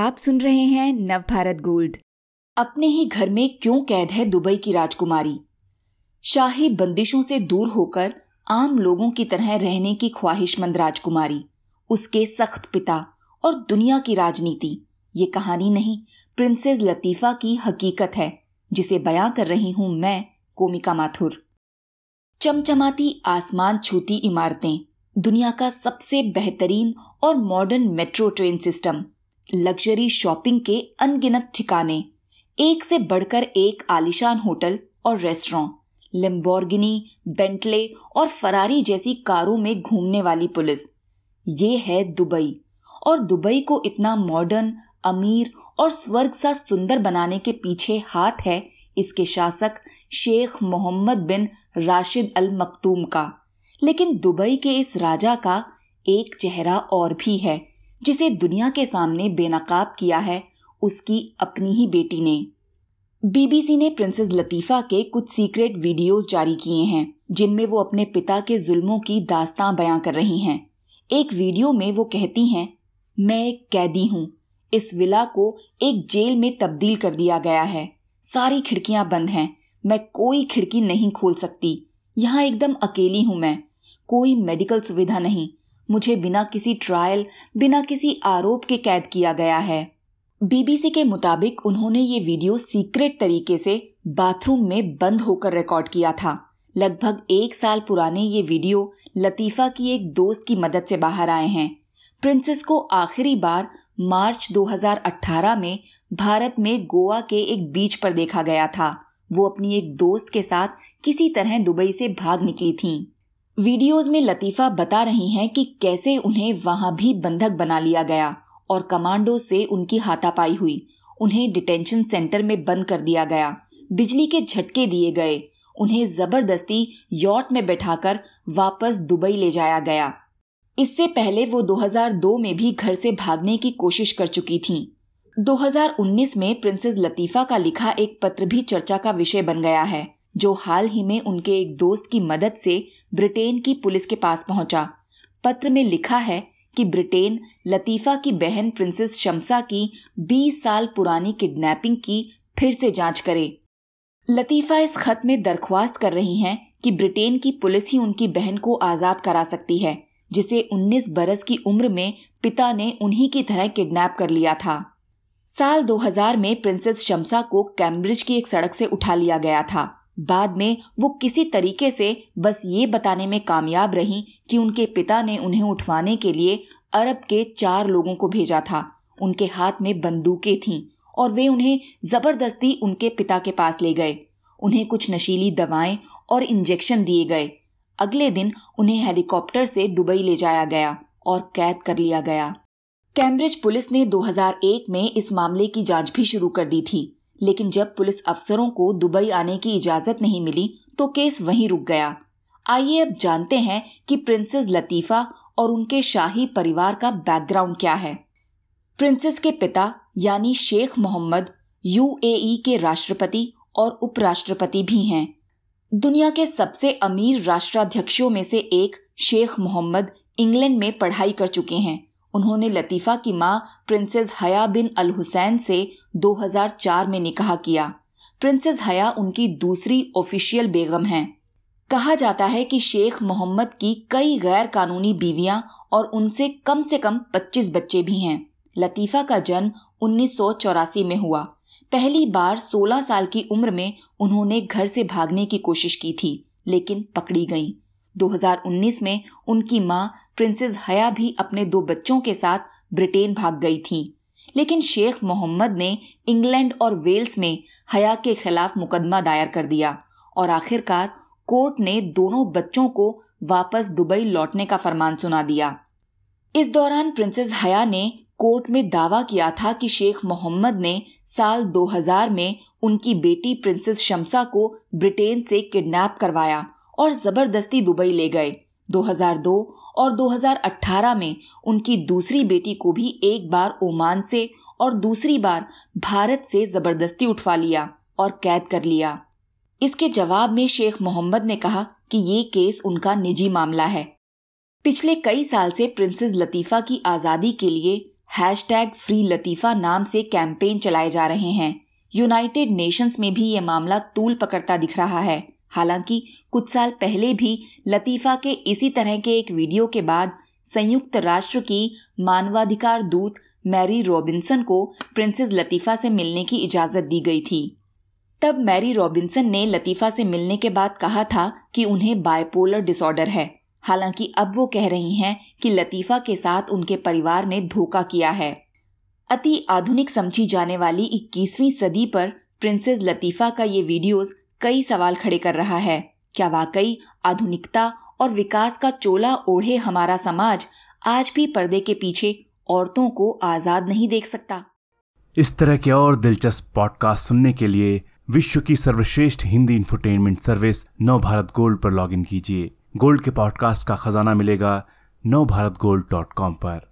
आप सुन रहे हैं नवभारत गोल्ड। अपने ही घर में क्यों कैद है दुबई की राजकुमारी? शाही बंदिशों से दूर होकर आम लोगों की तरह रहने की ख्वाहिशमंद राजकुमारी, उसके सख्त पिता और दुनिया की राजनीति। ये कहानी नहीं, प्रिंसेस लतीफा की हकीकत है, जिसे बयां कर रही हूँ मैं, कोमिका माथुर। चमचमाती आसमान छूती इमारतें, दुनिया का सबसे बेहतरीन और modern metro train system luxury shopping के अनगिनत ठिकाने, एक से बढ़कर एक आलिशान होटल और रेस्टोरेंट लिम्बोर्गिनी, बेंटले और फरारी जैसी कारों में घूमने वाली पुलिस। ये है दुबई, और दुबई को इतना मॉडर्न अमीर और स्वर्ग सा सुंदर बनाने के पीछे हाथ है इसके शासक शेख मोहम्मद बिन राशिद अल मखतूम का। लेकिन दुबई के इस राजा का एक चेहरा और भी है। जिसे दुनिया के सामने बेनकाब किया है, उसकी अपनी ही बेटी ने। बीबीसी ने प्रिंसेस लतीफा के कुछ सीक्रेट वीडियोस जारी किए हैं, जिनमें वो अपने पिता के जुल्मों की दास्तां बयां कर रही हैं। एक वीडियो में वो कहती हैं, मैं एक कैदी हूँ। इस विला को एक जेल में तब्दील कर दिया गया है। सारी खिड़कियाँ बंद हैं। मैं कोई खिड़की नहीं खोल सकती। यहाँ एकदम अकेली हूँ मैं। कोई मेडिकल सुविधा नहीं। मुझे बिना किसी ट्रायल बिना किसी आरोप के कैद किया गया है। बीबीसी के मुताबिक उन्होंने ये वीडियो सीक्रेट तरीके से बाथरूम में बंद होकर रिकॉर्ड किया था। लगभग एक साल पुराने ये वीडियो लतीफा की एक दोस्त की मदद से बाहर आए हैं। प्रिंसेस को आखिरी बार मार्च 2018 में भारत में गोवा के एक बीच पर देखा गया था। वो अपनी एक दोस्त के साथ किसी तरह दुबई से भाग निकली थीं। वीडियोस में लतीफा बता रही हैं कि कैसे उन्हें वहाँ भी बंधक बना लिया गया और कमांडो से उनकी हाथापाई हुई। उन्हें डिटेंशन सेंटर में बंद कर दिया गया। बिजली के झटके दिए गए। उन्हें ज़बरदस्ती यॉट में बैठाकर वापस दुबई ले जाया गया। इससे पहले वो 2002 में भी घर से भागने की कोशिश कर चुकी थीं। 2019 में प्रिंसेस लतीफा का लिखा एक पत्र भी चर्चा का विषय बन गया है। जो हाल ही में उनके एक दोस्त की मदद से ब्रिटेन की पुलिस के पास पहुँचा। पत्र में लिखा है कि ब्रिटेन लतीफा की बहन प्रिंसेस शमसा की 20 साल पुरानी किडनैपिंग की फिर से जाँच करे। लतीफा इस खत में दरख्वास्त कर रही हैं कि ब्रिटेन की पुलिस ही उनकी बहन को आज़ाद करा सकती है, जिसे 19 बरस की उम्र में पिता ने उन्हीं की तरह किडनैप कर लिया था। साल 2000 में प्रिंसेस शमसा को कैम्ब्रिज की एक सड़क से उठा लिया गया था। बाद में वो किसी तरीके से बस ये बताने में कामयाब रही कि उनके पिता ने उन्हें उठवाने के लिए अरब के चार लोगों को भेजा था। उनके हाथ में बंदूकें थीं और वे उन्हें ज़बरदस्ती उनके पिता के पास ले गए। उन्हें कुछ नशीली दवाएँ और इंजेक्शन दिए गए। अगले दिन उन्हें हेलीकॉप्टर से दुबई ले जाया गया और कैद कर लिया गया। कैम्ब्रिज पुलिस ने 2001 में इस मामले की जाँच भी शुरू कर दी थी। लेकिन जब पुलिस अफसरों को दुबई आने की इजाज़त नहीं मिली तो केस वहीं रुक गया। आइए अब जानते हैं कि प्रिंसेस लतीफा और उनके शाही परिवार का बैकग्राउंड क्या है। प्रिंसेस के पिता, यानी शेख मोहम्मद यूएई के राष्ट्रपति और उपराष्ट्रपति भी हैं। दुनिया के सबसे अमीर राष्ट्राध्यक्षों में से एक शेख मोहम्मद इंग्लैंड में पढ़ाई कर चुके हैं। उन्होंने लतीफ़ा की माँ प्रिंसेस हया बिन अल हुसैन से 2004 में निकाह किया। प्रिंसेस हया उनकी दूसरी ऑफिशियल बेगम हैं। कहा जाता है कि शेख मोहम्मद की कई गैर कानूनी बीवियाँ और उनसे कम से कम 25 बच्चे भी हैं। लतीफ़ा का जन्म उन्नीस सौ चौरासी में हुआ। पहली बार 16 साल की उम्र में उन्होंने घर से भागने की कोशिश की थी, लेकिन पकड़ी गईं। 2019 में उनकी माँ प्रिंसेस हया भी अपने दो बच्चों के साथ ब्रिटेन भाग गई थी। लेकिन शेख मोहम्मद ने इंग्लैंड और वेल्स में हया के खिलाफ मुकदमा दायर कर दिया और आखिरकार कोर्ट ने दोनों बच्चों को वापस दुबई लौटने का फरमान सुना दिया। इस दौरान प्रिंसेस हया ने कोर्ट में दावा किया था कि शेख मोहम्मद ने साल 2000 में उनकी बेटी प्रिंसेस शमसा को ब्रिटेन से किडनैप करवाया और ज़बरदस्ती दुबई ले गए। 2002 और 2018 में उनकी दूसरी बेटी को भी एक बार ओमान से और दूसरी बार भारत से ज़बरदस्ती उठवा लिया और कैद कर लिया। इसके जवाब में शेख मोहम्मद ने कहा कि ये केस उनका निजी मामला है। पिछले कई साल से प्रिंसेस लतीफा की आज़ादी के लिए हैश टैग फ्री लतीफ़ा नाम से कैंपेन चलाए जा रहे हैं। यूनाइटेड नेशंस में भी ये मामला तूल पकड़ता दिख रहा है। हालाँकि कुछ साल पहले भी लतीफ़ा के इसी तरह के एक वीडियो के बाद संयुक्त राष्ट्र की मानवाधिकार दूत मैरी रॉबिन्सन को प्रिंसेस लतीफ़ा से मिलने की इजाज़त दी गई थी। तब मैरी रॉबिन्सन ने लतीफ़ा से मिलने के बाद कहा था कि उन्हें बायपोलर डिसऑर्डर है। हालाँकि अब वो कह रही हैं कि लतीफ़ा के साथ उनके परिवार ने धोखा किया है। अति आधुनिक समझी जाने वाली 21वीं सदी पर प्रिंसेस लतीफ़ा का ये वीडियोस कई सवाल खड़े कर रहा है। क्या वाकई आधुनिकता और विकास का चोला ओढ़े हमारा समाज आज भी पर्दे के पीछे औरतों को आज़ाद नहीं देख सकता? इस तरह के और दिलचस्प पॉडकास्ट सुनने के लिए विश्व की सर्वश्रेष्ठ Hindi infotainment service Nav Bharat gold पर लॉगिन कीजिए। गोल्ड के पॉडकास्ट का खजाना मिलेगा नव भारत गोल्ड डॉट कॉम पर।